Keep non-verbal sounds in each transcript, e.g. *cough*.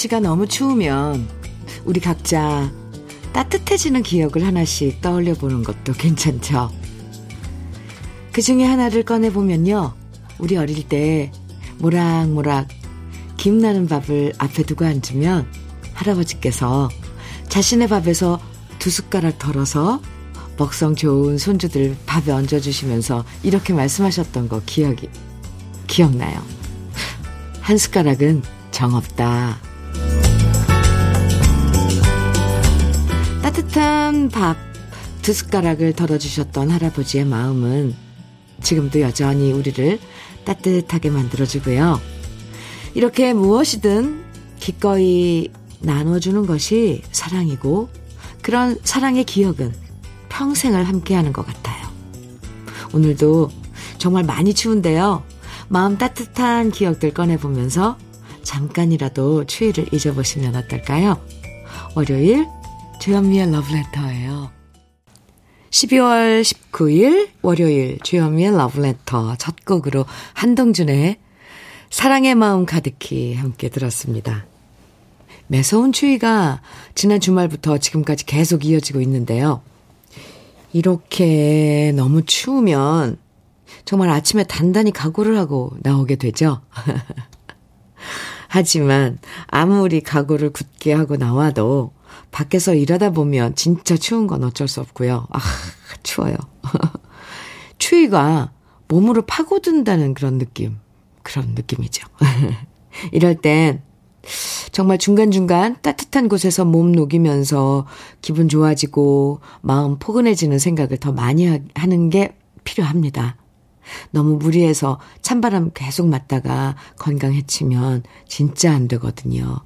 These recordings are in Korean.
날씨가 너무 추우면 우리 각자 따뜻해지는 기억을 하나씩 떠올려 보는 것도 괜찮죠. 그 중에 하나를 꺼내보면요. 우리 어릴 때 모락모락 김나는 밥을 앞에 두고 앉으면 할아버지께서 자신의 밥에서 두 숟가락 덜어서 먹성 좋은 손주들 밥에 얹어주시면서 이렇게 말씀하셨던 거 기억이, 기억나요. 한 숟가락은 정없다. 따뜻한 밥 두 숟가락을 덜어주셨던 할아버지의 마음은 지금도 여전히 우리를 따뜻하게 만들어주고요. 이렇게 무엇이든 기꺼이 나눠주는 것이 사랑이고 그런 사랑의 기억은 평생을 함께하는 것 같아요. 오늘도 정말 많이 추운데요. 마음 따뜻한 기억들 꺼내보면서 잠깐이라도 추위를 잊어보시면 어떨까요? 월요일 주현미의 러브레터예요. 12월 19일 월요일 주현미의 러브레터 첫 곡으로 한동준의 사랑의 마음 가득히 함께 들었습니다. 매서운 추위가 지난 주말부터 지금까지 계속 이어지고 있는데요. 이렇게 너무 추우면 정말 아침에 단단히 각오를 하고 나오게 되죠. *laughs* 하지만 아무리 각오를 굳게 하고 나와도 밖에서 일하다 보면 진짜 추운 건 어쩔 수 없고요. 아, 추워요. *laughs* 추위가 몸으로 파고든다는 그런 느낌. 그런 느낌이죠. *laughs* 이럴 땐 정말 중간중간 따뜻한 곳에서 몸 녹이면서 기분 좋아지고 마음 포근해지는 생각을 더 많이 하는 게 필요합니다. 너무 무리해서 찬바람 계속 맞다가 건강 해치면 진짜 안 되거든요.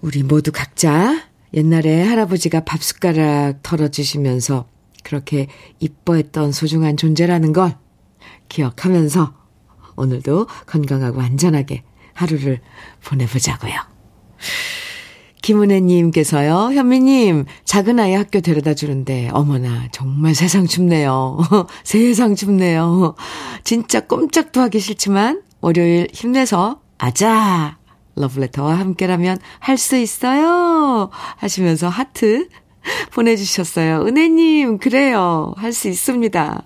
우리 모두 각자 옛날에 할아버지가 밥 숟가락 털어주시면서 그렇게 이뻐했던 소중한 존재라는 걸 기억하면서 오늘도 건강하고 안전하게 하루를 보내보자고요. 김은혜님께서요, 현미님, 작은 아이 학교 데려다 주는데, 어머나, 정말 세상 춥네요. *laughs* 세상 춥네요. 진짜 꼼짝도 하기 싫지만, 월요일 힘내서, 아자! 러브레터와 함께라면 할 수 있어요! 하시면서 하트 *laughs* 보내주셨어요. 은혜님, 그래요. 할 수 있습니다.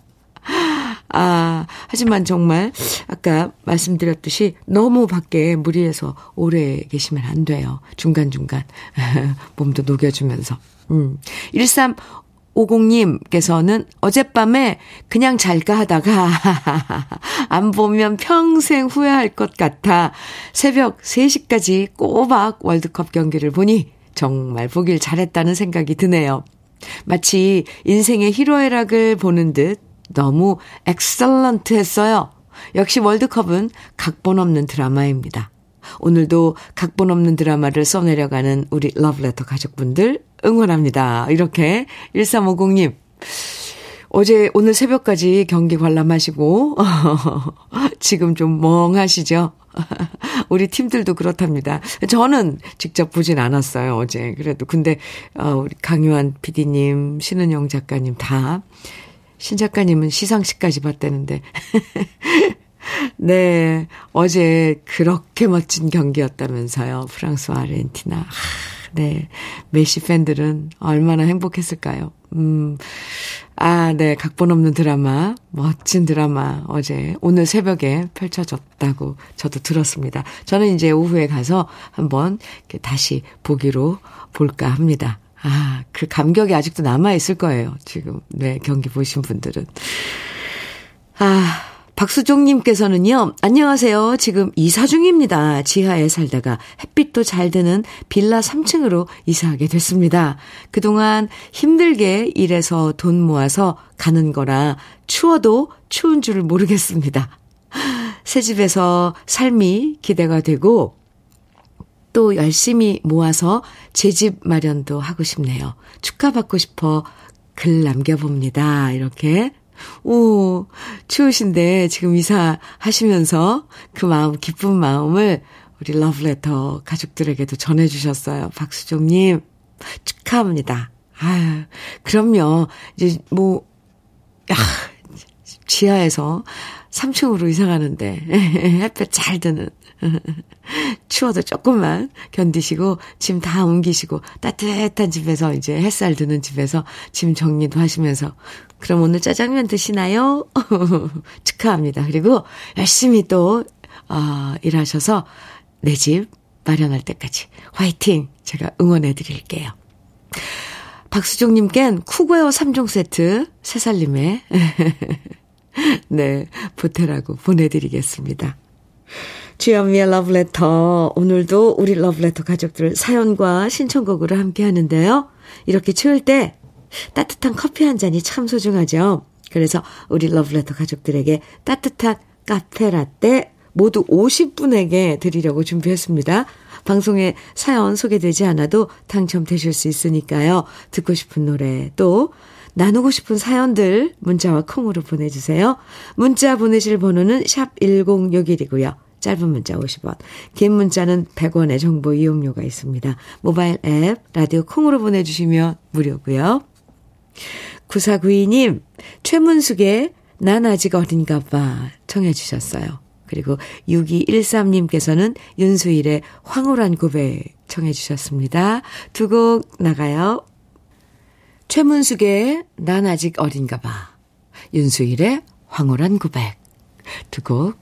아, 하지만 정말 아까 말씀드렸듯이 너무 밖에 무리해서 오래 계시면 안 돼요. 중간중간 *laughs* 몸도 녹여주면서. 음. 1350님께서는 어젯밤에 그냥 잘까 하다가 *laughs* 안 보면 평생 후회할 것 같아 새벽 3시까지 꼬박 월드컵 경기를 보니 정말 보길 잘했다는 생각이 드네요. 마치 인생의 희로애락을 보는 듯 너무 excellent 했어요. 역시 월드컵은 각본 없는 드라마입니다. 오늘도 각본 없는 드라마를 써내려가는 우리 러브레터 가족분들 응원합니다. 이렇게 1350님. 어제 오늘 새벽까지 경기 관람하시고 *laughs* 지금 좀 멍하시죠? *laughs* 우리 팀들도 그렇답니다. 저는 직접 보진 않았어요, 어제. 그래도 근데 어 우리 강유한 PD님, 신은영 작가님 다 신 작가님은 시상식까지 봤다는데. *laughs* 네. 어제 그렇게 멋진 경기였다면서요. 프랑스와 아르헨티나. 네. 메시 팬들은 얼마나 행복했을까요? 음. 아, 네. 각본 없는 드라마. 멋진 드라마. 어제, 오늘 새벽에 펼쳐졌다고 저도 들었습니다. 저는 이제 오후에 가서 한번 다시 보기로 볼까 합니다. 아, 그 감격이 아직도 남아 있을 거예요. 지금, 네, 경기 보신 분들은. 아, 박수종님께서는요, 안녕하세요. 지금 이사 중입니다. 지하에 살다가 햇빛도 잘 드는 빌라 3층으로 이사하게 됐습니다. 그동안 힘들게 일해서 돈 모아서 가는 거라 추워도 추운 줄 모르겠습니다. 새 집에서 삶이 기대가 되고, 또 열심히 모아서 제 집 마련도 하고 싶네요. 축하받고 싶어 글 남겨봅니다. 이렇게. 오, 추우신데 지금 이사하시면서 그 마음, 기쁜 마음을 우리 러브레터 가족들에게도 전해주셨어요. 박수종님, 축하합니다. 아유, 그럼요. 이제 뭐, 야, 지하에서 3층으로 이사 가는데, *laughs* 햇볕 잘 드는. 추워도 조금만 견디시고 짐 다 옮기시고 따뜻한 집에서 이제 햇살 드는 집에서 짐 정리도 하시면서 그럼 오늘 짜장면 드시나요? *laughs* 축하합니다. 그리고 열심히 또 어, 일하셔서 내 집 마련할 때까지 화이팅! 제가 응원해 드릴게요. 박수종님껜 쿠고요 3종 세트, 새살림에, *laughs* 네, 보태라고 보내드리겠습니다. 주현미의 러브레터. 오늘도 우리 러브레터 가족들 사연과 신청곡으로 함께 하는데요. 이렇게 추울 때 따뜻한 커피 한 잔이 참 소중하죠. 그래서 우리 러브레터 가족들에게 따뜻한 카페 라떼 모두 50분에게 드리려고 준비했습니다. 방송에 사연 소개되지 않아도 당첨되실 수 있으니까요. 듣고 싶은 노래 또 나누고 싶은 사연들 문자와 콩으로 보내주세요. 문자 보내실 번호는 샵 1061이고요. 짧은 문자 50원, 긴 문자는 100원의 정보 이용료가 있습니다. 모바일 앱, 라디오 콩으로 보내주시면 무료고요. 9492님, 최문숙의 난 아직 어린가 봐 청해 주셨어요. 그리고 6213님께서는 윤수일의 황홀한 고백 청해 주셨습니다. 두 곡 나가요. 최문숙의 난 아직 어린가 봐. 윤수일의 황홀한 고백. 두 곡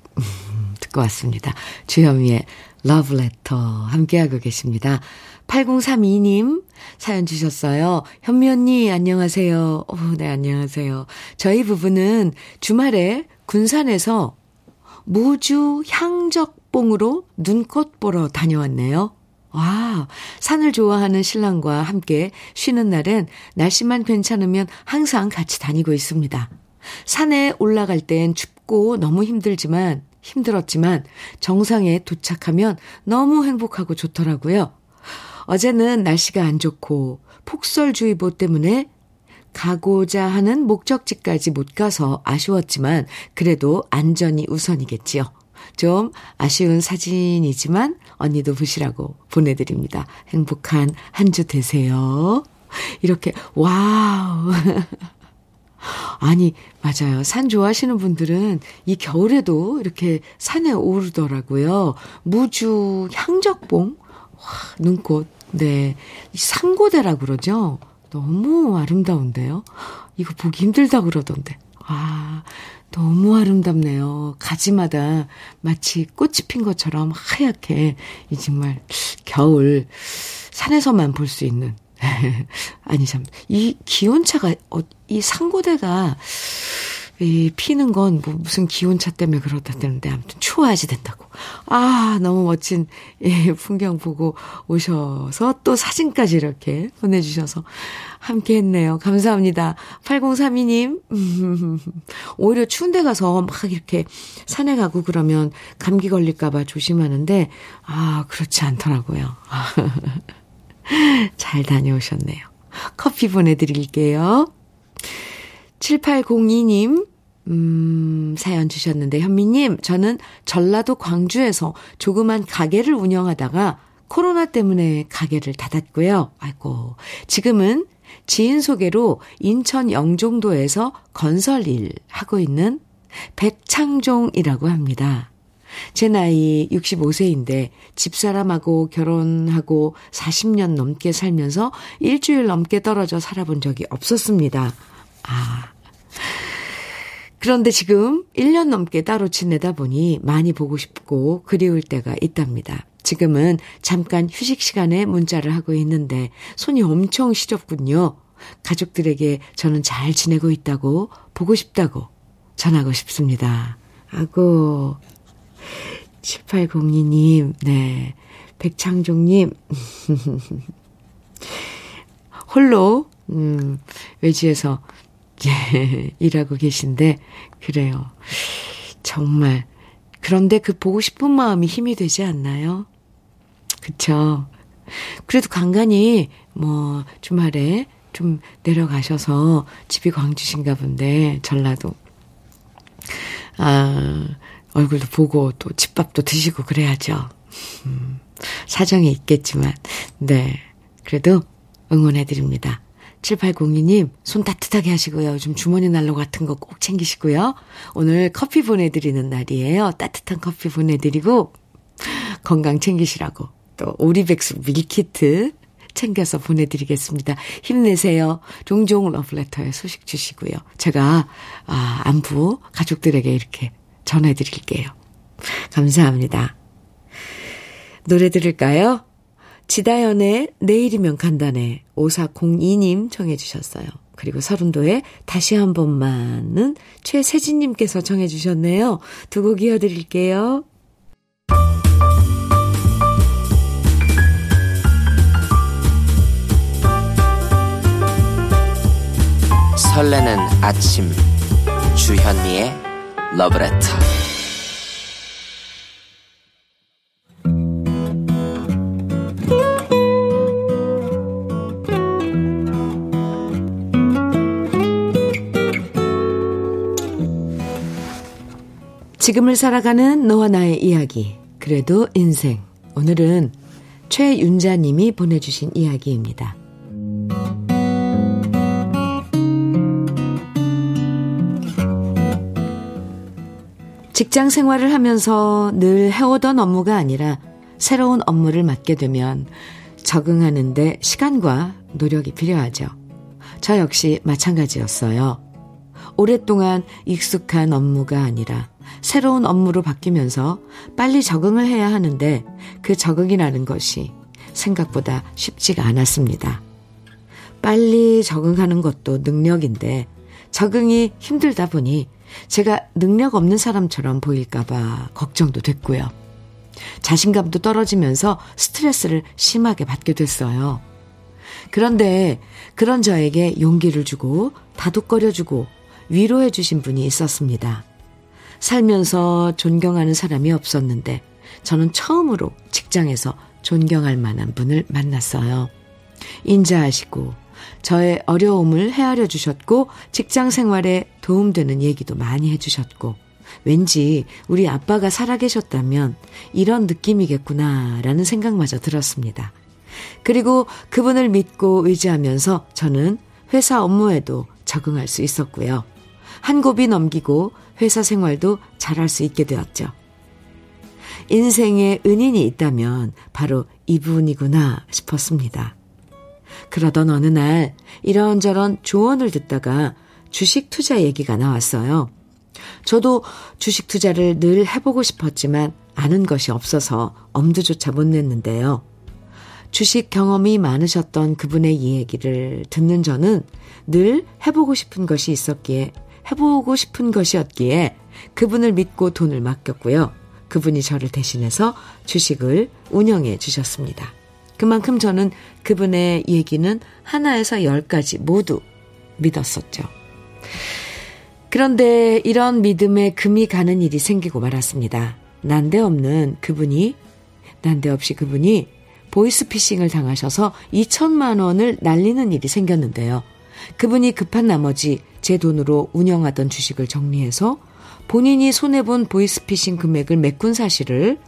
듣고 왔습니다. 주현미의 러브레터 함께하고 계십니다. 8032님 사연 주셨어요. 현미 언니 안녕하세요. 오, 네 안녕하세요. 저희 부부는 주말에 군산에서 무주 향적봉으로 눈꽃 보러 다녀왔네요. 와, 산을 좋아하는 신랑과 함께 쉬는 날엔 날씨만 괜찮으면 항상 같이 다니고 있습니다. 산에 올라갈 땐 춥고 너무 힘들지만, 힘들었지만 정상에 도착하면 너무 행복하고 좋더라고요. 어제는 날씨가 안 좋고 폭설주의보 때문에 가고자 하는 목적지까지 못 가서 아쉬웠지만 그래도 안전이 우선이겠지요. 좀 아쉬운 사진이지만 언니도 보시라고 보내드립니다. 행복한 한 주 되세요. 이렇게, 와우. *laughs* 아니, 맞아요. 산 좋아하시는 분들은 이 겨울에도 이렇게 산에 오르더라고요. 무주 향적봉, 와, 눈꽃, 네. 상고대라 그러죠? 너무 아름다운데요? 이거 보기 힘들다 그러던데. 아, 너무 아름답네요. 가지마다 마치 꽃이 핀 것처럼 하얗게, 이 정말 겨울 산에서만 볼 수 있는. *laughs* 아니, 참, 이 기온차가, 어, 이 상고대가, 이 피는 건 뭐 무슨 기온차 때문에 그렇다는데 아무튼 추워야지 된다고. 아, 너무 멋진 예, 풍경 보고 오셔서 또 사진까지 이렇게 보내주셔서 함께 했네요. 감사합니다. 8032님. *laughs* 오히려 추운 데 가서 막 이렇게 산에 가고 그러면 감기 걸릴까봐 조심하는데, 아, 그렇지 않더라고요. *laughs* 잘 다녀오셨네요. 커피 보내드릴게요. 7802님, 음, 사연 주셨는데, 현미님, 저는 전라도 광주에서 조그만 가게를 운영하다가 코로나 때문에 가게를 닫았고요. 아이고, 지금은 지인 소개로 인천 영종도에서 건설 일 하고 있는 백창종이라고 합니다. 제 나이 65세인데 집사람하고 결혼하고 40년 넘게 살면서 일주일 넘게 떨어져 살아본 적이 없었습니다. 아. 그런데 지금 1년 넘게 따로 지내다 보니 많이 보고 싶고 그리울 때가 있답니다. 지금은 잠깐 휴식 시간에 문자를 하고 있는데 손이 엄청 시렵군요. 가족들에게 저는 잘 지내고 있다고 보고 싶다고 전하고 싶습니다. 아고 7802님, 네. 백창종님, *laughs* 홀로, 음, 외지에서 예, 일하고 계신데, 그래요. 정말. 그런데 그 보고 싶은 마음이 힘이 되지 않나요? 그쵸. 그래도 간간히, 뭐, 주말에 좀 내려가셔서 집이 광주신가 본데, 전라도. 아, 얼굴도 보고 또 집밥도 드시고 그래야죠. 음, 사정이 있겠지만, 네. 그래도 응원해드립니다. 7802님, 손 따뜻하게 하시고요. 요즘 주머니 난로 같은 거 꼭 챙기시고요. 오늘 커피 보내드리는 날이에요. 따뜻한 커피 보내드리고, 건강 챙기시라고 또 오리백숙 밀키트 챙겨서 보내드리겠습니다. 힘내세요. 종종 러브레터에 소식 주시고요. 제가, 아, 안부 가족들에게 이렇게 전해드릴게요. 감사합니다. 노래 들을까요? 지다연의 내일이면 간단해 5402님 청해 주셨어요. 그리고 서른도에 다시 한 번만은 최세진님께서 청해 주셨네요. 두 곡 이어드릴게요. 설레는 아침 주현미의 러브레터 지금을 살아가는 너와 나의 이야기 그래도 인생 오늘은 최윤자님이 보내주신 이야기입니다. 직장 생활을 하면서 늘 해오던 업무가 아니라 새로운 업무를 맡게 되면 적응하는데 시간과 노력이 필요하죠. 저 역시 마찬가지였어요. 오랫동안 익숙한 업무가 아니라 새로운 업무로 바뀌면서 빨리 적응을 해야 하는데 그 적응이라는 것이 생각보다 쉽지가 않았습니다. 빨리 적응하는 것도 능력인데 적응이 힘들다 보니 제가 능력 없는 사람처럼 보일까봐 걱정도 됐고요. 자신감도 떨어지면서 스트레스를 심하게 받게 됐어요. 그런데 그런 저에게 용기를 주고 다독거려주고 위로해주신 분이 있었습니다. 살면서 존경하는 사람이 없었는데 저는 처음으로 직장에서 존경할 만한 분을 만났어요. 인자하시고 저의 어려움을 헤아려 주셨고 직장 생활에 도움되는 얘기도 많이 해주셨고 왠지 우리 아빠가 살아계셨다면 이런 느낌이겠구나라는 생각마저 들었습니다. 그리고 그분을 믿고 의지하면서 저는 회사 업무에도 적응할 수 있었고요. 한 곱이 넘기고 회사 생활도 잘할 수 있게 되었죠. 인생에 은인이 있다면 바로 이분이구나 싶었습니다. 그러던 어느 날 이런저런 조언을 듣다가 주식 투자 얘기가 나왔어요. 저도 주식 투자를 늘 해보고 싶었지만 아는 것이 없어서 엄두조차 못 냈는데요. 주식 경험이 많으셨던 그분의 이야기를 듣는 저는 늘 해보고 싶은 것이 있었기에 해보고 싶은 것이었기에 그분을 믿고 돈을 맡겼고요. 그분이 저를 대신해서 주식을 운영해 주셨습니다. 그만큼 저는 그분의 얘기는 하나에서 열까지 모두 믿었었죠. 그런데 이런 믿음에 금이 가는 일이 생기고 말았습니다. 난데없는 그분이, 난데없이 그분이 보이스피싱을 당하셔서 2천만 원을 날리는 일이 생겼는데요. 그분이 급한 나머지 제 돈으로 운영하던 주식을 정리해서 본인이 손해본 보이스피싱 금액을 메꾼 사실을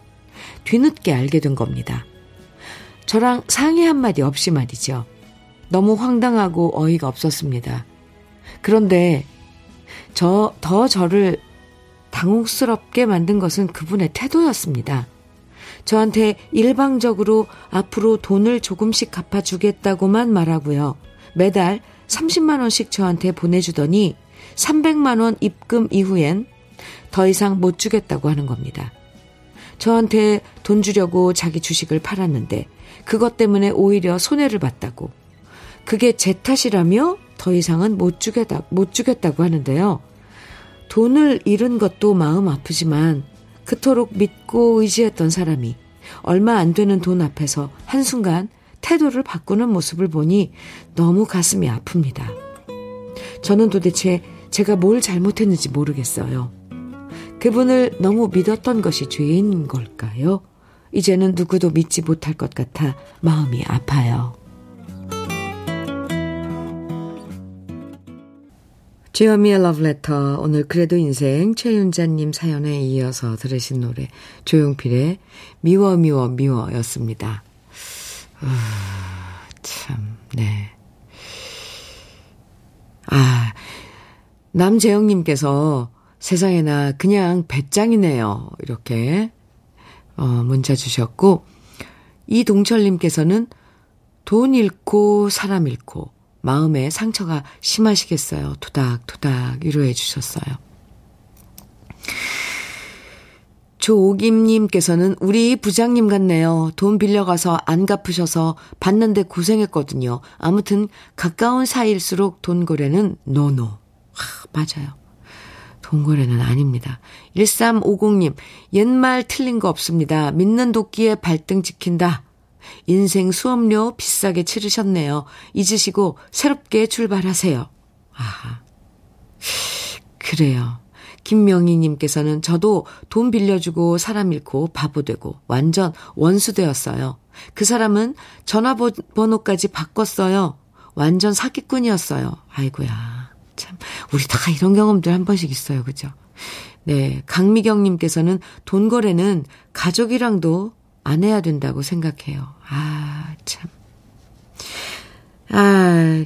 뒤늦게 알게 된 겁니다. 저랑 상의 한마디 없이 말이죠. 너무 황당하고 어이가 없었습니다. 그런데 저, 더 저를 당혹스럽게 만든 것은 그분의 태도였습니다. 저한테 일방적으로 앞으로 돈을 조금씩 갚아주겠다고만 말하고요. 매달 30만원씩 저한테 보내주더니 300만원 입금 이후엔 더 이상 못 주겠다고 하는 겁니다. 저한테 돈 주려고 자기 주식을 팔았는데 그것 때문에 오히려 손해를 봤다고. 그게 제 탓이라며 더 이상은 못 주겠다, 못 주겠다고 하는데요. 돈을 잃은 것도 마음 아프지만 그토록 믿고 의지했던 사람이 얼마 안 되는 돈 앞에서 한순간 태도를 바꾸는 모습을 보니 너무 가슴이 아픕니다. 저는 도대체 제가 뭘 잘못했는지 모르겠어요. 그분을 너무 믿었던 것이 죄인 걸까요? 이제는 누구도 믿지 못할 것 같아 마음이 아파요. 주현미의 러브레터 오늘 그래도 인생 최윤자님 사연에 이어서 들으신 노래 조용필의 미워 미워 미워였습니다. 아, 참, 네. 아, 남재영님께서 세상에나 그냥 배짱이네요. 이렇게 어, 문자 주셨고, 이동철님께서는 돈 잃고 사람 잃고 마음에 상처가 심하시겠어요. 토닥토닥 위로해 주셨어요. 조옥임님께서는 우리 부장님 같네요. 돈 빌려가서 안 갚으셔서 받는데 고생했거든요. 아무튼 가까운 사이일수록 돈거래는 노노. 하, 맞아요. 돈거래는 아닙니다. 1350님, 옛말 틀린 거 없습니다. 믿는 도끼에 발등 지킨다. 인생 수업료 비싸게 치르셨네요. 잊으시고 새롭게 출발하세요. 아, 그래요. 김명희님께서는 저도 돈 빌려주고 사람 잃고 바보 되고 완전 원수 되었어요. 그 사람은 전화번호까지 바꿨어요. 완전 사기꾼이었어요. 아이고야. 참, 우리 다 이런 경험들 한 번씩 있어요. 그죠? 네. 강미경님께서는 돈 거래는 가족이랑도 안 해야 된다고 생각해요. 아, 참. 아,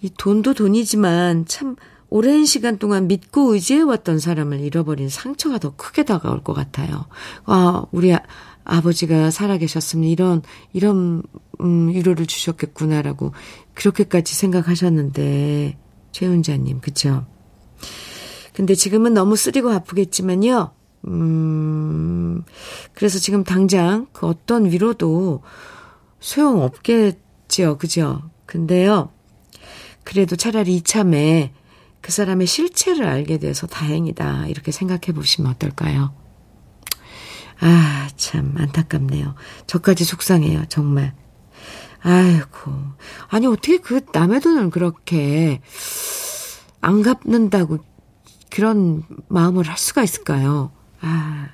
이 돈도 돈이지만 참 오랜 시간 동안 믿고 의지해왔던 사람을 잃어버린 상처가 더 크게 다가올 것 같아요. 아, 우리 아, 아버지가 살아계셨으면 이런, 이런, 음, 위로를 주셨겠구나라고, 그렇게까지 생각하셨는데, 최은자님, 그쵸? 근데 지금은 너무 쓰리고 아프겠지만요, 음, 그래서 지금 당장 그 어떤 위로도 소용없겠지요, 그죠? 근데요, 그래도 차라리 이참에 그 사람의 실체를 알게 돼서 다행이다. 이렇게 생각해 보시면 어떨까요? 아, 참, 안타깝네요. 저까지 속상해요, 정말. 아이고. 아니, 어떻게 그 남의 돈을 그렇게 안 갚는다고 그런 마음을 할 수가 있을까요? 아,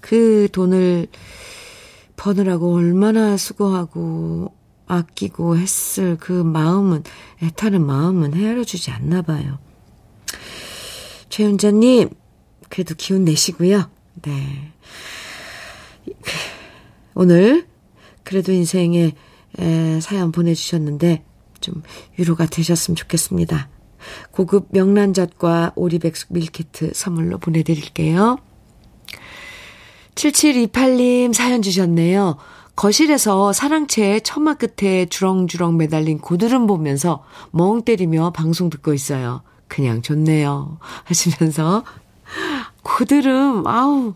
그 돈을 버느라고 얼마나 수고하고 아끼고 했을 그 마음은, 애타는 마음은 헤아려주지 않나 봐요. 최윤자님, 그래도 기운 내시고요. 네. 오늘 그래도 인생에 에, 사연 보내주셨는데 좀 위로가 되셨으면 좋겠습니다. 고급 명란젓과 오리백숙 밀키트 선물로 보내드릴게요. 7728님 사연 주셨네요. 거실에서 사랑채 처마 끝에 주렁주렁 매달린 고드름 보면서 멍 때리며 방송 듣고 있어요. 그냥 좋네요. 하시면서 고드름 아우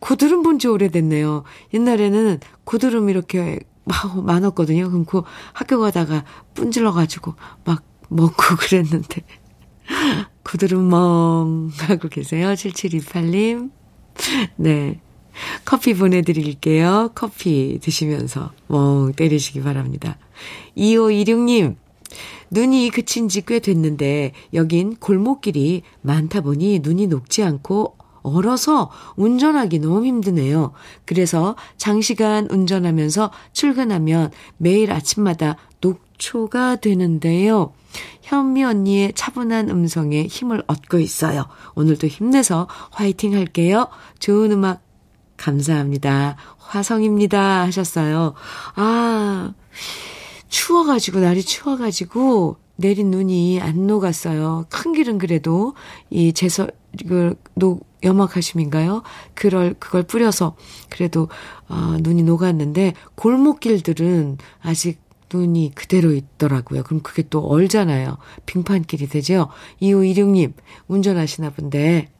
고드름 본 지 오래됐네요. 옛날에는 고드름 이렇게 막 많았거든요. 그럼 그 학교 가다가 뿜질러 가지고 막 먹고 *laughs* 그랬는데 고드름 멍 하고 계세요. 7728님. 네. 커피 보내드릴게요. 커피 드시면서 멍 때리시기 바랍니다. 2526님, 눈이 그친 지 꽤 됐는데 여긴 골목길이 많다 보니 눈이 녹지 않고 얼어서 운전하기 너무 힘드네요. 그래서 장시간 운전하면서 출근하면 매일 아침마다 녹초가 되는데요. 현미 언니의 차분한 음성에 힘을 얻고 있어요. 오늘도 힘내서 화이팅 할게요. 좋은 음악 감사합니다. 화성입니다. 하셨어요. 아, 추워가지고, 날이 추워가지고, 내린 눈이 안 녹았어요. 큰 길은 그래도, 이 제서, 이걸, 녹, 염화카슘인가요? 그걸, 그걸 뿌려서, 그래도, 어, 눈이 녹았는데, 골목길들은 아직 눈이 그대로 있더라고요. 그럼 그게 또 얼잖아요. 빙판길이 되죠? 2516님, 운전하시나 본데,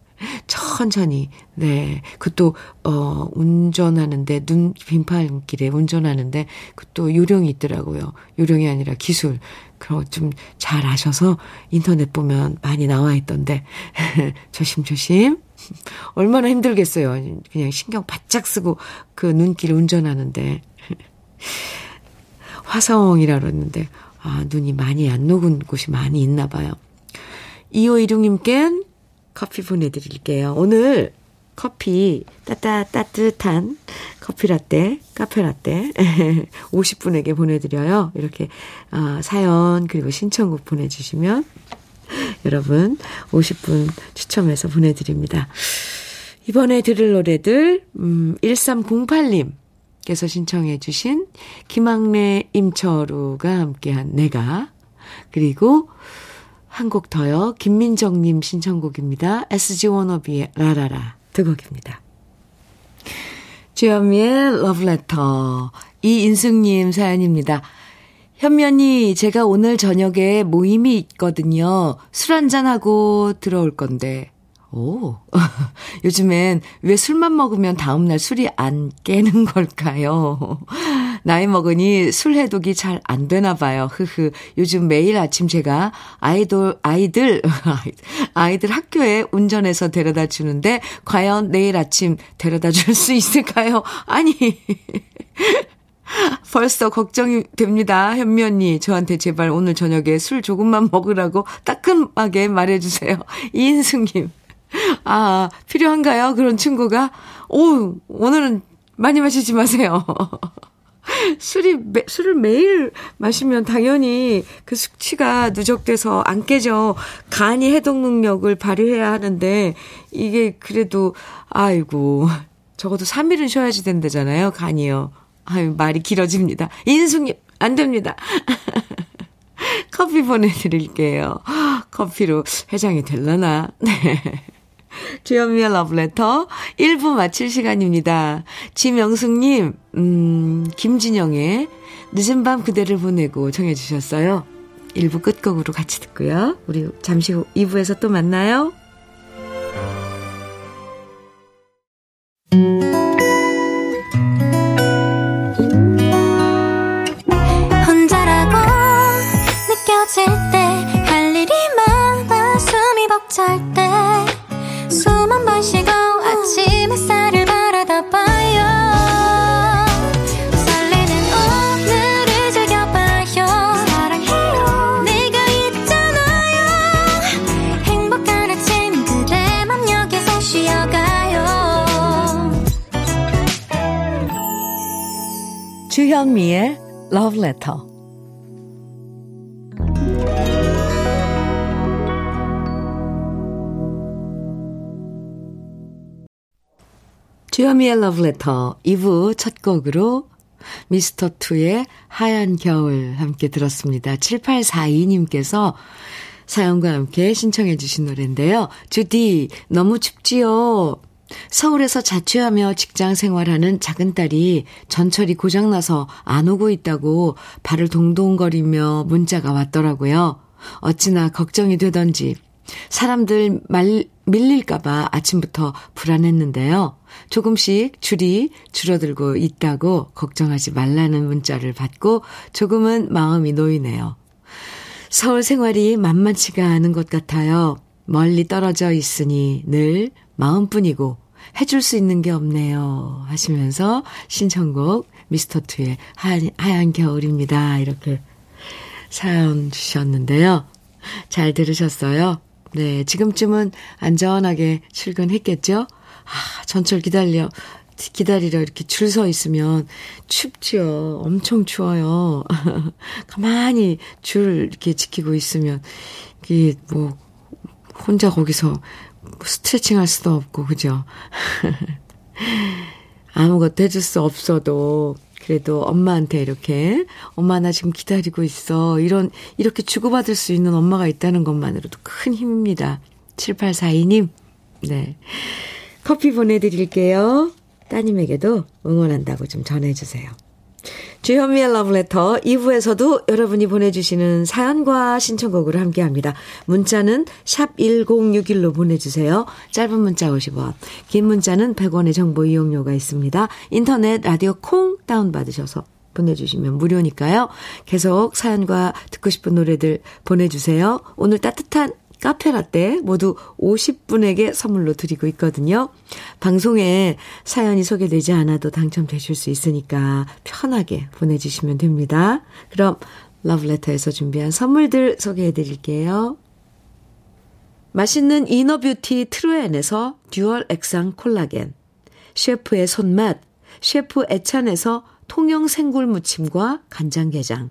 천천히, 네. 그 또, 어, 운전하는데, 눈, 빙판길에 운전하는데, 그 또 요령이 있더라고요. 요령이 아니라 기술. 그럼 좀잘 아셔서 인터넷 보면 많이 나와 있던데, *laughs* 조심조심. *laughs* 얼마나 힘들겠어요. 그냥 신경 바짝 쓰고 그 눈길 운전하는데. *laughs* 화성이라 그랬는데, 아, 눈이 많이 안 녹은 곳이 많이 있나 봐요. 2516님께 커피 보내드릴게요. 오늘 커피 따따 따뜻한 커피 라떼, 카페 라떼 *laughs* 50분에게 보내드려요. 이렇게 어, 사연 그리고 신청곡 보내주시면 여러분 50분 추첨해서 보내드립니다. 이번에 들을 노래들 음, 1308님 께서 신청해 주신 김학래 임철우가 함께한 내가 그리고 한 곡 더요. 김민정님 신청곡입니다. SG 워너비의 라라라 두 곡입니다. 주현미의 러브레터. 이인승님 사연입니다. 현면이 제가 오늘 저녁에 모임이 있거든요. 술 한잔하고 들어올 건데. 오, *laughs* 요즘엔 왜 술만 먹으면 다음날 술이 안 깨는 걸까요? 나이 먹으니 술 해독이 잘 안 되나 봐요. 흐흐. 요즘 매일 아침 제가 아이돌, 아이들, *laughs* 아이들 학교에 운전해서 데려다 주는데, 과연 내일 아침 데려다 줄 수 있을까요? 아니. *laughs* 벌써 걱정이 됩니다. 현미 언니. 저한테 제발 오늘 저녁에 술 조금만 먹으라고 따끔하게 말해주세요. *laughs* 이인숙님. 아, 필요한가요? 그런 친구가? 오, 오늘은 많이 마시지 마세요. 술이, 매, 술을 매일 마시면 당연히 그 숙취가 누적돼서 안 깨져. 간이 해독 능력을 발휘해야 하는데, 이게 그래도, 아이고, 적어도 3일은 쉬어야지 된다잖아요, 간이요. 아유, 말이 길어집니다. 인숙님, 안 됩니다. *laughs* 커피 보내드릴게요. *gasps* 커피로 해장이 될라나? *laughs* 네. 주현미의 러브레터 1부 마칠 시간입니다. 지명숙님, 음, 김진영의 늦은 밤 그대를 보내고 청해주셨어요. 1부 끝곡으로 같이 듣고요. 우리 잠시 후 2부에서 또 만나요. 주현미의 Love Letter. 주현미의 Love Letter 2부 첫 곡으로 미스터 투의 하얀 겨울 함께 들었습니다. 7842님께서 사연과 함께 신청해 주신 노래인데요. 주디, 너무 춥지요? 서울에서 자취하며 직장 생활하는 작은 딸이 전철이 고장나서 안 오고 있다고 발을 동동거리며 문자가 왔더라고요. 어찌나 걱정이 되던지 사람들 말, 밀릴까봐 아침부터 불안했는데요. 조금씩 줄이 줄어들고 있다고 걱정하지 말라는 문자를 받고 조금은 마음이 놓이네요. 서울 생활이 만만치가 않은 것 같아요. 멀리 떨어져 있으니 늘 마음뿐이고 해줄 수 있는 게 없네요. 하시면서 신청곡 미스터2의 하얀, 하얀 겨울입니다. 이렇게 사연 주셨는데요. 잘 들으셨어요? 네, 지금쯤은 안전하게 출근했겠죠? 아, 전철 기다려, 기다리려 이렇게 줄 서 있으면 춥지요. 엄청 추워요. *laughs* 가만히 줄 이렇게 지키고 있으면, 이게 뭐, 혼자 거기서 스트레칭 할 수도 없고, 그죠? *laughs* 아무것도 해줄 수 없어도, 그래도 엄마한테 이렇게, 엄마 나 지금 기다리고 있어. 이런, 이렇게 주고받을 수 있는 엄마가 있다는 것만으로도 큰 힘입니다. 7842님, 네. 커피 보내드릴게요. 따님에게도 응원한다고 좀 전해주세요. 주현미의 러브레터 2부에서도 여러분이 보내주시는 사연과 신청곡으로 함께합니다. 문자는 샵 1061로 보내주세요. 짧은 문자 50원, 긴 문자는 100원의 정보 이용료가 있습니다. 인터넷 라디오 콩 다운받으셔서 보내주시면 무료니까요. 계속 사연과 듣고 싶은 노래들 보내주세요. 오늘 따뜻한 카페 라떼 모두 50분에게 선물로 드리고 있거든요. 방송에 사연이 소개되지 않아도 당첨되실 수 있으니까 편하게 보내주시면 됩니다. 그럼 러브레터에서 준비한 선물들 소개해 드릴게요. 맛있는 이너뷰티 트루엔에서 듀얼 액상 콜라겐, 셰프의 손맛, 셰프 애찬에서 통영 생굴 무침과 간장게장,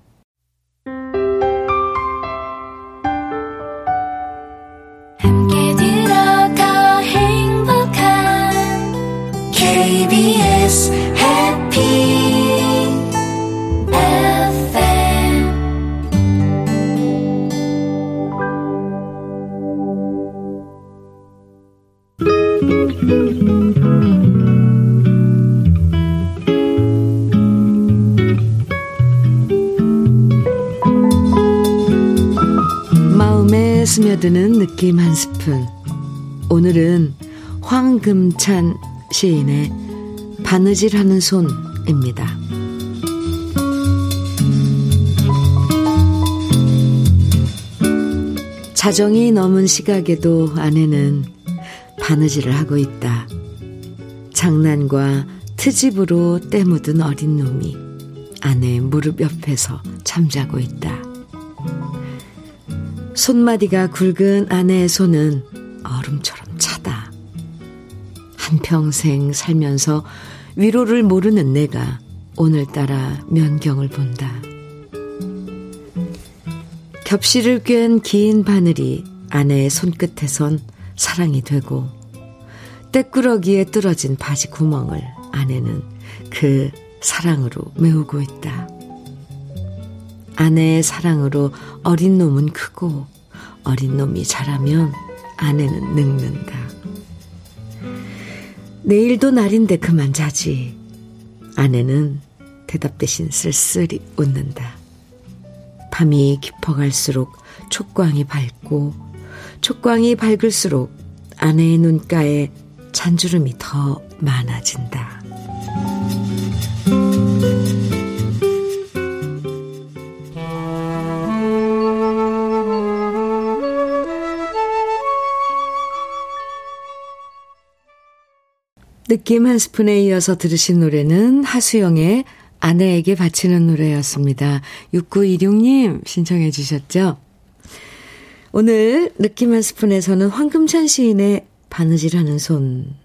황금찬 시인의 바느질하는 손입니다. 자정이 넘은 시각에도 아내는 바느질을 하고 있다. 장난과 트집으로 때묻은 어린 놈이 아내의 무릎 옆에서 잠자고 있다. 손마디가 굵은 아내의 손은 얼음처럼 평생 살면서 위로를 모르는 내가 오늘따라 면경을 본다. 겹실을 꿰은 긴 바늘이 아내의 손끝에선 사랑이 되고 때꾸러기에 뚫어진 바지 구멍을 아내는 그 사랑으로 메우고 있다. 아내의 사랑으로 어린 놈은 크고 어린 놈이 자라면 아내는 늙는다. 내일도 날인데 그만 자지. 아내는 대답 대신 쓸쓸히 웃는다. 밤이 깊어갈수록 촉광이 밝고 촉광이 밝을수록 아내의 눈가에 잔주름이 더 많아진다. 느낌 한 스푼에 이어서 들으신 노래는 하수영의 아내에게 바치는 노래였습니다. 6926님 신청해 주셨죠? 오늘 느낌 한 스푼에서는 황금찬 시인의 바느질하는 손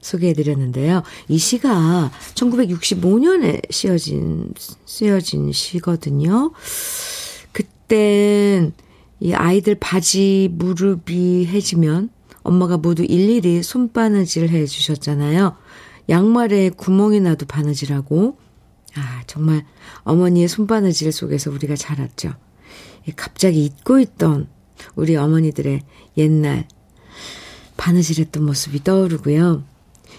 소개해 드렸는데요. 이 시가 1965년에 쓰여진, 쓰여진 시거든요. 그땐 이 아이들 바지 무릎이 해지면 엄마가 모두 일일이 손바느질 해 주셨잖아요. 양말에 구멍이 나도 바느질하고, 아, 정말 어머니의 손바느질 속에서 우리가 자랐죠. 갑자기 잊고 있던 우리 어머니들의 옛날 바느질했던 모습이 떠오르고요.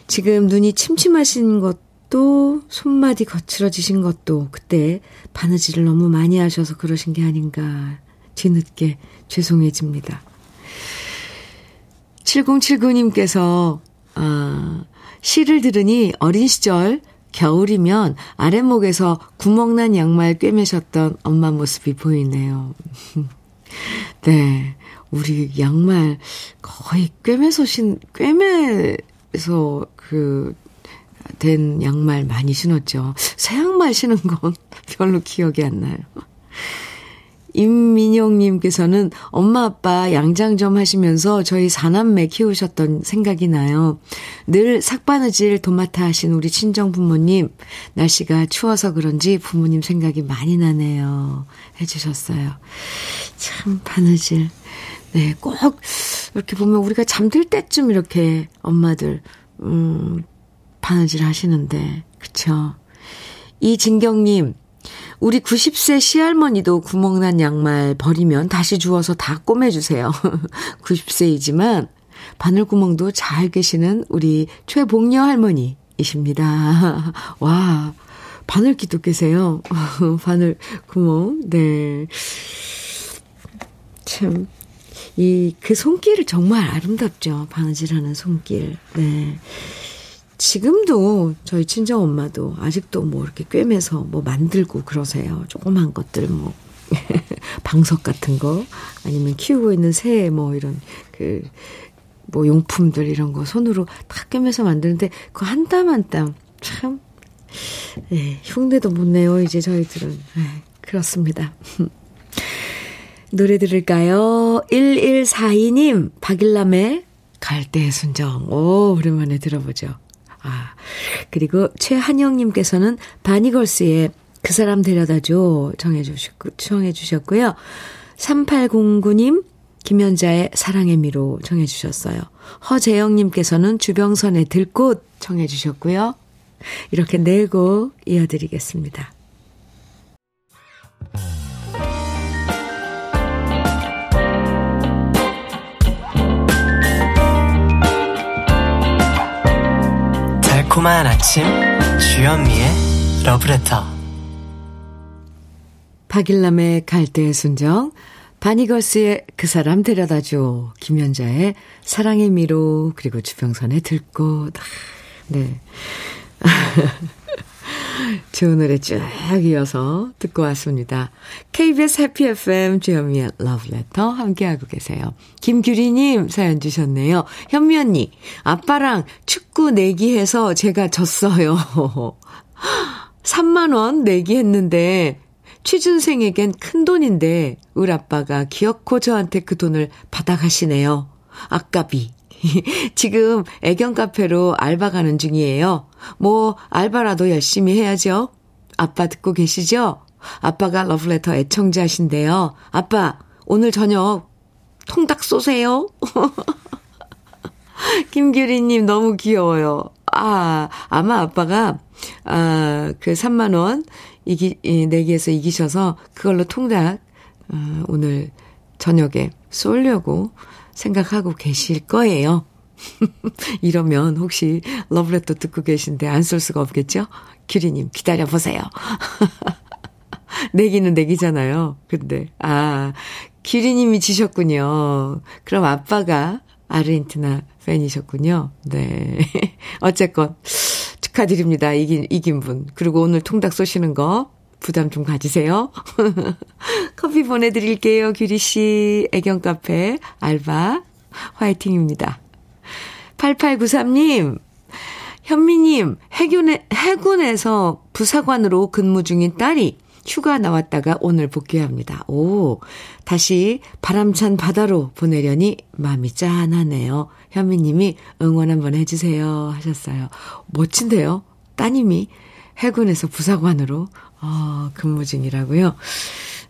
지금 눈이 침침하신 것도 손마디 거칠어지신 것도 그때 바느질을 너무 많이 하셔서 그러신 게 아닌가 뒤늦게 죄송해집니다. 7079님께서, 아, 시를 들으니 어린 시절 겨울이면 아랫목에서 구멍난 양말 꿰매셨던 엄마 모습이 보이네요. *laughs* 네. 우리 양말 거의 꿰매서 신, 꿰매서 그, 된 양말 많이 신었죠. 새 양말 신은 건 *laughs* 별로 기억이 안 나요. 임민영님께서는 엄마 아빠 양장 좀 하시면서 저희 사남매 키우셨던 생각이 나요. 늘 삭바느질 도맡아 하신 우리 친정 부모님 날씨가 추워서 그런지 부모님 생각이 많이 나네요. 해주셨어요. 참 바느질 네, 꼭 이렇게 보면 우리가 잠들 때쯤 이렇게 엄마들 음 바느질 하시는데 그쵸? 이진경님 우리 90세 시할머니도 구멍난 양말 버리면 다시 주워서 다 꼬매주세요. *laughs* 90세이지만 바늘구멍도 잘 계시는 우리 최복녀 할머니이십니다. *laughs* 와, 바늘기도 계세요. *laughs* 바늘구멍, 네. 참, 이, 그 손길 정말 아름답죠. 바느질하는 손길. 네. 지금도 저희 친정 엄마도 아직도 뭐 이렇게 꿰매서 뭐 만들고 그러세요. 조그만 것들 뭐 *laughs* 방석 같은 거 아니면 키우고 있는 새 뭐 이런 그 뭐 용품들 이런 거 손으로 다 꿰매서 만드는데 그 한 땀 한 땀 참 예, 흉내도 못 내요 이제 저희들은 예, 그렇습니다. *laughs* 노래 들을까요? 1142님 박일남의 갈대의 순정 오 오랜만에 들어보죠. 아, 그리고 최한영님께서는 바니걸스의 그 사람 데려다줘 정해주셨고, 청해주셨고요. 3809님, 김연자의 사랑의 미로 정해주셨어요. 허재영님께서는 주병선의 들꽃 청해주셨고요. 이렇게 네 곡 이어드리겠습니다. 달콤한 아침 주현미의 러브레터. 박일남의 갈대의 순정 바니걸스의 그 사람 데려다줘 김연자의 사랑의 미로 그리고 주병선의 들꽃. 네 *laughs* 좋은 노래 쭉 이어서 듣고 왔습니다. KBS 해피 FM 주현미의 러브레터 함께하고 계세요. 김규리님 사연 주셨네요. 현미 언니, 아빠랑 축구 내기해서 제가 졌어요. *laughs* 3만원 내기했는데, 취준생에겐 큰 돈인데, 우리 아빠가 기어코 저한테 그 돈을 받아가시네요. 아까비. *laughs* 지금 애견 카페로 알바 가는 중이에요. 뭐, 알바라도 열심히 해야죠. 아빠 듣고 계시죠? 아빠가 러브레터 애청자신데요. 아빠, 오늘 저녁 통닭 쏘세요. *laughs* 김규리님 너무 귀여워요. 아, 아마 아빠가, 아, 그 3만 원 이기, 내기에서 이기셔서 그걸로 통닭, 어, 오늘 저녁에 쏠려고 생각하고 계실 거예요. *laughs* 이러면 혹시 러브레터 듣고 계신데 안 쏠 수가 없겠죠? 규리님 기다려보세요. *laughs* 내기는 내기잖아요. 근데, 아, 규리님이 지셨군요. 그럼 아빠가 아르헨티나 팬이셨군요. 네. *laughs* 어쨌건, 축하드립니다. 이긴, 이긴 분. 그리고 오늘 통닭 쏘시는 거 부담 좀 가지세요. *laughs* 커피 보내드릴게요, 규리씨. 애견 카페, 알바. 화이팅입니다. 8893님, 현미님, 해군에, 해군에서 부사관으로 근무 중인 딸이 휴가 나왔다가 오늘 복귀합니다. 오, 다시 바람찬 바다로 보내려니 마음이 짠하네요. 현미님이 응원 한번 해주세요. 하셨어요. 멋진데요? 따님이 해군에서 부사관으로, 어, 근무 중이라고요.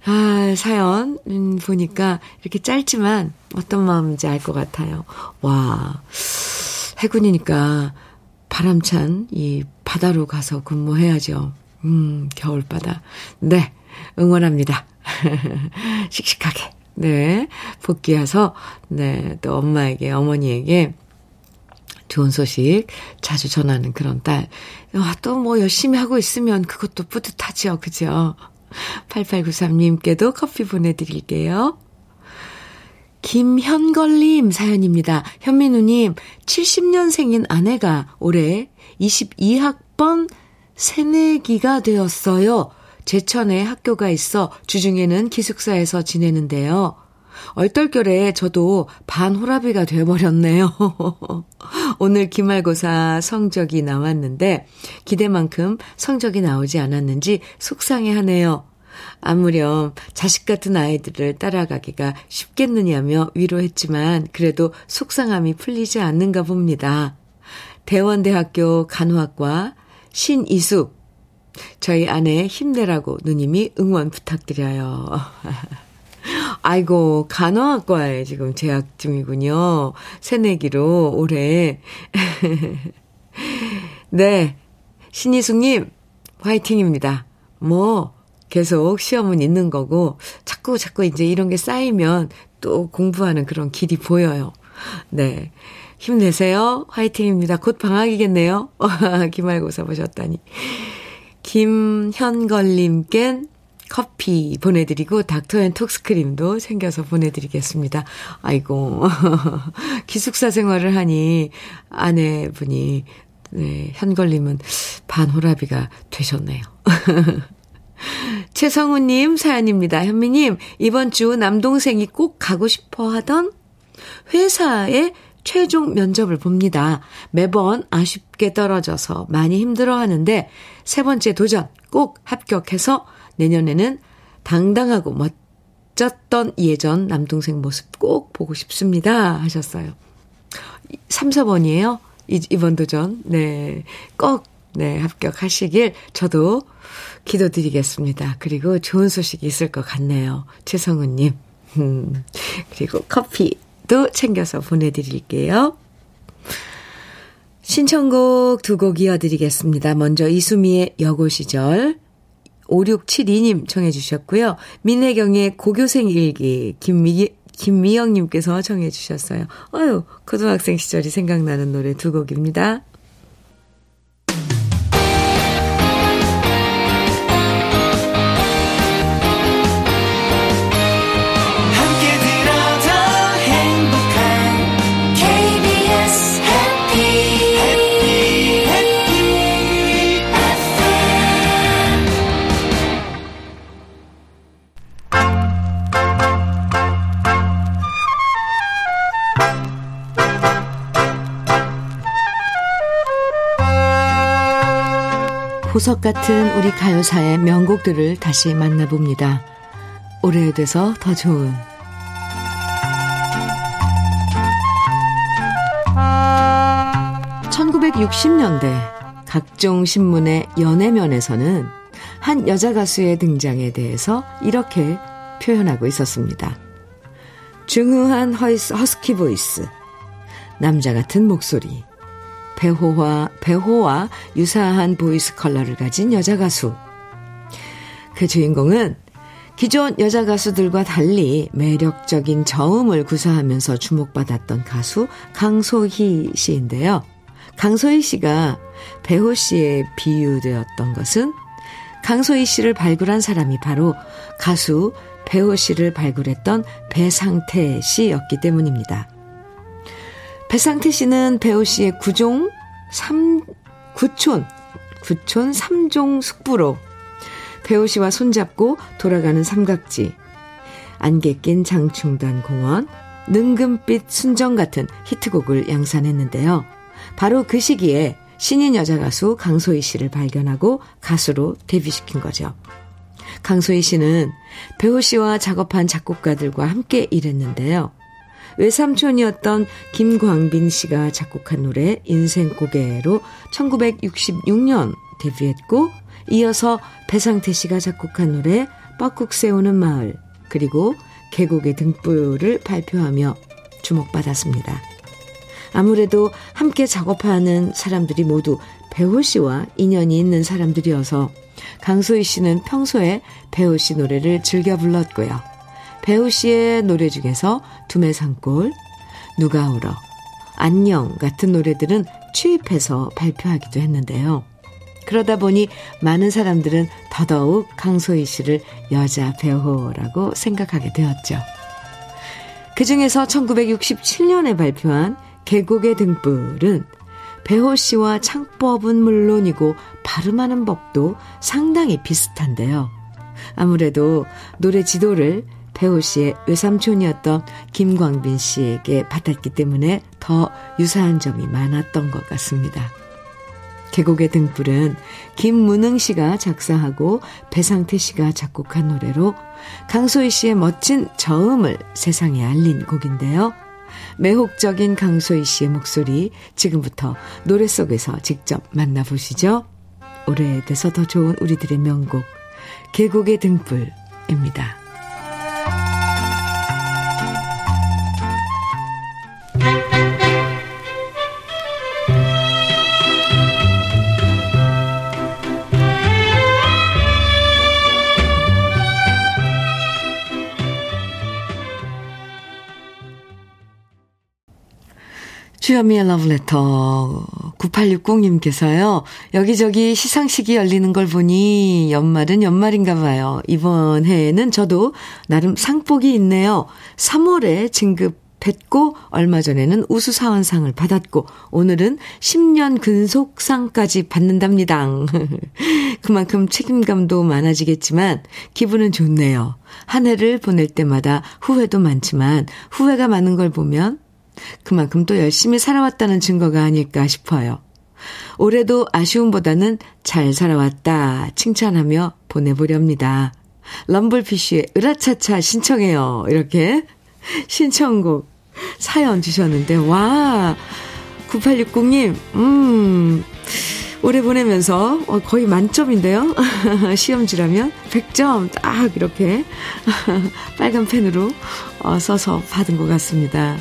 아, 사연, 음, 보니까 이렇게 짧지만 어떤 마음인지 알 것 같아요. 와, 해군이니까 바람찬 이 바다로 가서 근무해야죠. 음, 겨울바다. 네, 응원합니다. *laughs* 씩씩하게. 네, 복귀해서, 네, 또 엄마에게, 어머니에게 좋은 소식 자주 전하는 그런 딸. 아, 또 뭐 열심히 하고 있으면 그것도 뿌듯하죠. 그죠? 8893님께도 커피 보내드릴게요. 김현걸님 사연입니다. 현민우님, 70년생인 아내가 올해 22학번 새내기가 되었어요. 제천에 학교가 있어 주중에는 기숙사에서 지내는데요. 얼떨결에 저도 반호라비가 돼버렸네요. *laughs* 오늘 기말고사 성적이 나왔는데 기대만큼 성적이 나오지 않았는지 속상해 하네요. 아무렴 자식 같은 아이들을 따라가기가 쉽겠느냐며 위로했지만 그래도 속상함이 풀리지 않는가 봅니다. 대원대학교 간호학과 신이숙 저희 아내 힘내라고 누님이 응원 부탁드려요. *laughs* 아이고, 간호학과에 지금 재학 중이군요. 새내기로 올해. *laughs* 네. 신희숙님, 화이팅입니다. 뭐, 계속 시험은 있는 거고, 자꾸 자꾸 이제 이런 게 쌓이면 또 공부하는 그런 길이 보여요. 네. 힘내세요. 화이팅입니다. 곧 방학이겠네요. *laughs* 기말고사 보셨다니. 김현걸님껜 커피 보내드리고 닥터앤 톡스크림도 챙겨서 보내드리겠습니다. 아이고 *laughs* 기숙사 생활을 하니 아내분이 네, 현걸님은 반호라비가 되셨네요. *laughs* 최성우님 사연입니다. 현미님 이번 주 남동생이 꼭 가고 싶어 하던 회사에 최종 면접을 봅니다. 매번 아쉽게 떨어져서 많이 힘들어 하는데 세 번째 도전 꼭 합격해서 내년에는 당당하고 멋졌던 예전 남동생 모습 꼭 보고 싶습니다. 하셨어요. 3, 4번이에요. 이번 도전. 네. 꼭, 네, 합격하시길 저도 기도드리겠습니다. 그리고 좋은 소식이 있을 것 같네요. 최성우님. 음, 그리고 커피도 챙겨서 보내드릴게요. 신청곡 두 곡 이어드리겠습니다. 먼저 이수미의 여고 시절 5672님 청해 주셨고요. 민혜경의 고교생 일기 김미, 김미영님께서 청해 주셨어요. 어유 고등학생 시절이 생각나는 노래 두 곡입니다. 보석 같은 우리 가요사의 명곡들을 다시 만나봅니다. 오래돼서 더 좋은 1960년대 각종 신문의 연예면에서는 한 여자 가수의 등장에 대해서 이렇게 표현하고 있었습니다. 중후한 husky voice, 남자 같은 목소리, 배호와, 배호와 유사한 voice color를 가진 여자 가수. 그 주인공은 기존 여자 가수들과 달리 매력적인 저음을 구사하면서 주목받았던 가수 강소희 씨인데요. 강소희 씨가 배호 씨에 비유되었던 것은 강소희 씨를 발굴한 사람이 바로 가수 배호 씨를 발굴했던 배상태 씨였기 때문입니다. 배상태 씨는 배우 씨의 구종 3, 구촌, 구촌 3종 숙부로 배우 씨와 손잡고 돌아가는 삼각지, 안개 낀 장충단 공원, 능금빛 순정 같은 히트곡을 양산했는데요. 바로 그 시기에 신인 여자 가수 강소희 씨를 발견하고 가수로 데뷔시킨 거죠. 강소희 씨는 배우 씨와 작업한 작곡가들과 함께 일했는데요. 외삼촌이었던 김광빈 씨가 작곡한 노래 인생고개로 1966년 데뷔했고 이어서 배상태 씨가 작곡한 노래 뻐꾹 세우는 마을 그리고 계곡의 등불을 발표하며 주목받았습니다. 아무래도 함께 작업하는 사람들이 모두 배우 씨와 인연이 있는 사람들이어서 강소희 씨는 평소에 배우 씨 노래를 즐겨 불렀고요. 배우 씨의 노래 중에서 두매 산골, 누가 울어, 안녕 같은 노래들은 취입해서 발표하기도 했는데요. 그러다 보니 많은 사람들은 더더욱 강소희 씨를 여자 배우라고 생각하게 되었죠. 그 중에서 1967년에 발표한 계곡의 등불은 배호 씨와 창법은 물론이고 발음하는 법도 상당히 비슷한데요. 아무래도 노래 지도를 배우 씨의 외삼촌이었던 김광빈 씨에게 받았기 때문에 더 유사한 점이 많았던 것 같습니다. 계곡의 등불은 김문흥 씨가 작사하고 배상태 씨가 작곡한 노래로 강소희 씨의 멋진 저음을 세상에 알린 곡인데요. 매혹적인 강소희 씨의 목소리 지금부터 노래 속에서 직접 만나보시죠. 오래돼서 더 좋은 우리들의 명곡 계곡의 등불입니다. 주현미의 러브레터 9860님께서요. 여기저기 시상식이 열리는 걸 보니 연말은 연말인가 봐요. 이번 해에는 저도 나름 상복이 있네요. 3월에 진급했고 얼마 전에는 우수사원상을 받았고 오늘은 10년 근속상까지 받는답니다. *laughs* 그만큼 책임감도 많아지겠지만 기분은 좋네요. 한 해를 보낼 때마다 후회도 많지만 후회가 많은 걸 보면 그만큼 또 열심히 살아왔다는 증거가 아닐까 싶어요. 올해도 아쉬움보다는 잘 살아왔다 칭찬하며 보내보렵니다. 럼블피쉬의 으라차차 신청해요. 이렇게 신청곡 사연 주셨는데, 와, 9860님, 음, 올해 보내면서 어, 거의 만점인데요. *laughs* 시험지라면 100점 딱 이렇게 *laughs* 빨간 펜으로 어, 써서 받은 것 같습니다.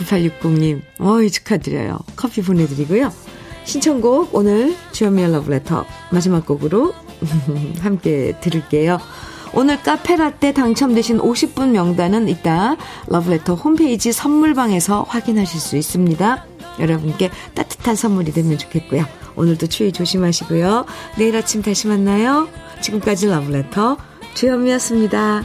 9860님, 어이 축하드려요. 커피 보내드리고요. 신청곡 오늘 주현미의 러브레터 마지막 곡으로 *laughs* 함께 들을게요. 오늘 카페라떼 당첨되신 50분 명단은 이따 러브레터 홈페이지 선물방에서 확인하실 수 있습니다. 여러분께 따뜻한 선물이 되면 좋겠고요. 오늘도 추위 조심하시고요. 내일 아침 다시 만나요. 지금까지 러브레터 주현미였습니다.